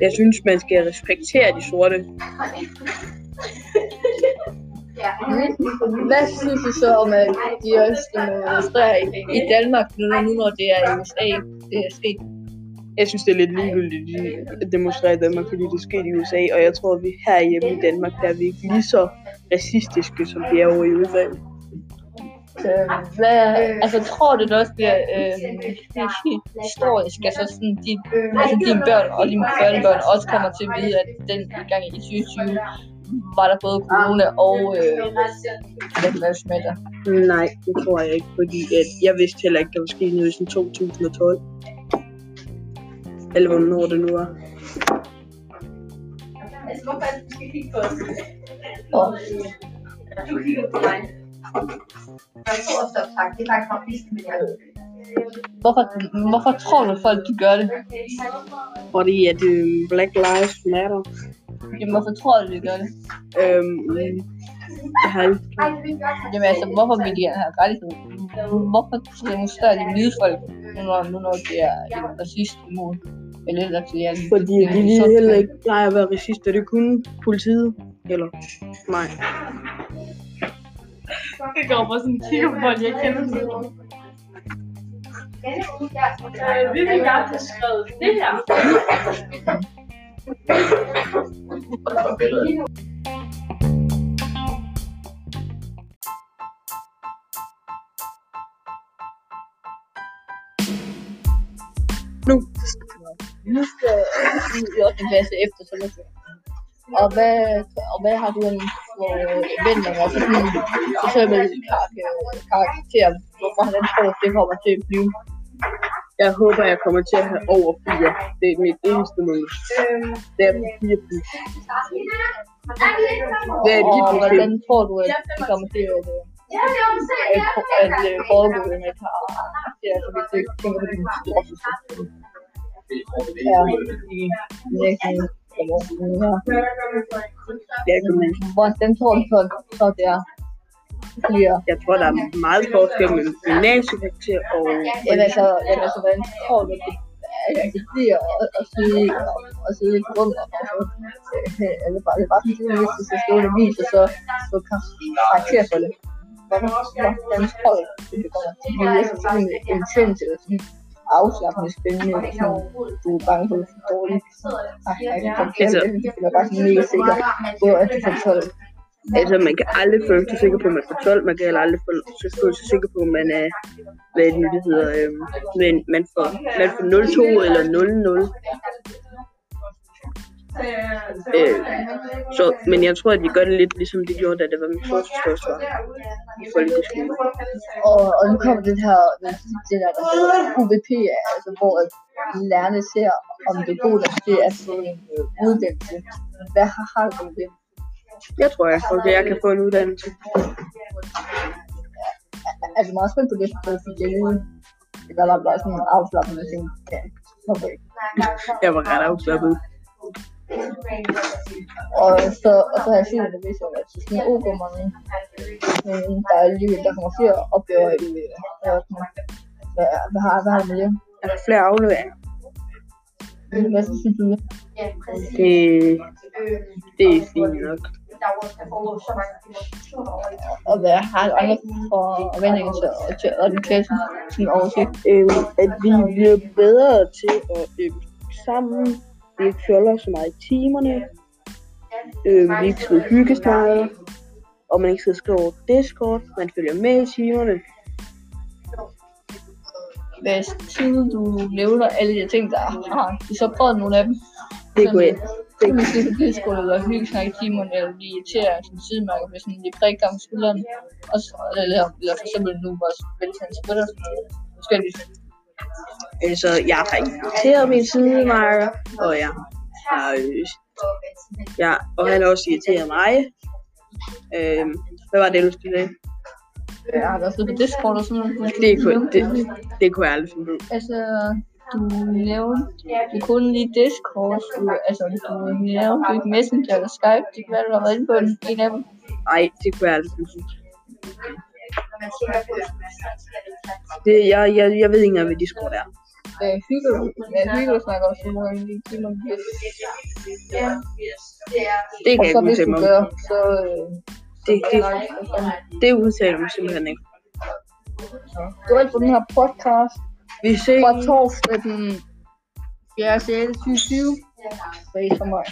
Jeg synes, man skal respektere de sorte. Hvad synes du så om, at de også skal demonstrere i, Danmark, nu, nu når det er i USA, det er sket? Jeg synes, det er lidt ligegyldigt at demonstrere i Danmark, fordi det skete i USA. Og jeg tror, at vi herhjemme i Danmark, der er vi ikke lige så racistiske, som vi er over i USA. Øh, hvad, altså, tror du, det også bliver øh, historisk? Altså, sådan, de, altså, dine børn og dine børnebørn også kommer til at vide, at den gang i 2020 var der både corona og øh, Matter. Nej, det tror jeg ikke, fordi at jeg vidste heller ikke, der var sket noget i sådan 2012. Eller hvornår det nu var. Og, hvorfor, hvorfor tror du, folk de gør det? Fordi at øh, Black Lives Matter. Jamen, hvorfor tror du, de gør det? Øhm, jeg har ikke Jamen altså, hvorfor vil de have rettighed? Hvorfor demonstrerer de hvide folk, nu når, nu når det er en racist imod? Eller ellers det er Fordi de lige heller ikke plejer at være racister. Det er kun politiet. Eller mig. Det går bare sådan en kigge på folk, jeg kender sådan Øh, vi vil gerne have skrevet det her. Nu. Nu skal du i 8. klasse efter sommerferien. Og hvad, og hvad har du en forventninger til sådan, for eksempel kar- karakter? Hvordan tror du, det kommer til at blive? Jeg håber, jeg kommer til at have over 4. Det er mit eneste mål. Det er på 4 plus. Det er lige Og på hvordan tror du, at det kommer til at, øh, at, at øh, foregå med karakter? Så du ikke tænker på din største Ja. Det kan man. Hvordan tror du så, så det er? Bliver? Jeg tror, der er meget forskel mellem gymnasiekarakter og... Jamen altså, jamen, altså, hvordan tror du, det, at det bliver at, sidde, at sidde i rum og så, øh, eller bare, det er bare sådan, hvis du skal en avis, og så få karakter for det. Hvordan, tror du, det kommer til at blive sådan intens, eller sådan afslappende spændende, sådan, du er bange for, at du er dårlig. Ej, ej, for eksempel, det bliver bare sådan mega sikker på, at du får 12. Altså, man kan aldrig føle sig sikker på, at man får 12. Man kan heller aldrig føle sig, sikker på, at man er... Hvad er det nu, det hedder? Øhm, men man får, man får 0,2 eller 0,0. Øh, så, men jeg tror, at de gør det lidt ligesom de gjorde, da det var min første største var i folkeskolen. Og, og nu kommer det her, det der, der hedder UVP, altså hvor at lærerne ser, om det er god nok til at få en øh, uddannelse. Hvad har, har du det? Jeg tror, jeg, okay, jeg kan få en uddannelse. Altså meget spændt på det, for jeg fik det vide. Det var bare sådan en afslappende ting. Ja? Jeg var ret afslappet. Og så, og så har jeg set, at det viser, at det er ok mange. Men der er alligevel, der kommer flere opgaver i øh, hvad, hvad har, hvad har du med det? Er der flere afleveringer? Hvad synes du? Det, det er fint nok. Og hvad har du andre forventninger til, til 8. klasse sådan oversigt? Øhm, at vi bliver bedre til at øve sammen. Vi ikke fjoller så meget i timerne. Øhm, vi ikke skal hygge så meget. Og man ikke skal skrive over Discord. Man følger med i timerne. Hvis siden du nævner alle de ting, der har du så prøvet nogle af dem? Det kunne jeg. Det kan sige på Discord eller hygge snakke i timerne, eller blive irriteret som sidemærker, hvis man lige prikker om skulderen. Og så, eller, eller for eksempel nu til en spiller. Forskelligt. Altså, jeg har irriteret min sidemarker, og jeg har... Øh, ja, og han har også irriteret mig. Øhm, hvad var det, du skulle sige? Jeg har været på Discord og sådan noget. Det kunne, det, det kunne jeg aldrig finde ud. Altså, du nævnte, du kunne lige Discord, du, altså, du nævnte ikke Messenger eller Skype, det kan være, du har været inde på en af dem. Nej, det kunne jeg aldrig finde ud. Det, jeg, jeg, jeg ved ikke engang, hvad Discord er. Øh, hygge, ja, hygge snakker også nogle gange i timerne. Det Og kan så jeg ikke du udtale mig gør, om. så... Øh, Det, det, sådan. det udtaler mig simpelthen ikke. Gå ind på den her podcast Vi ses. fra torsdag den 4. 6. 2020. Så I så meget.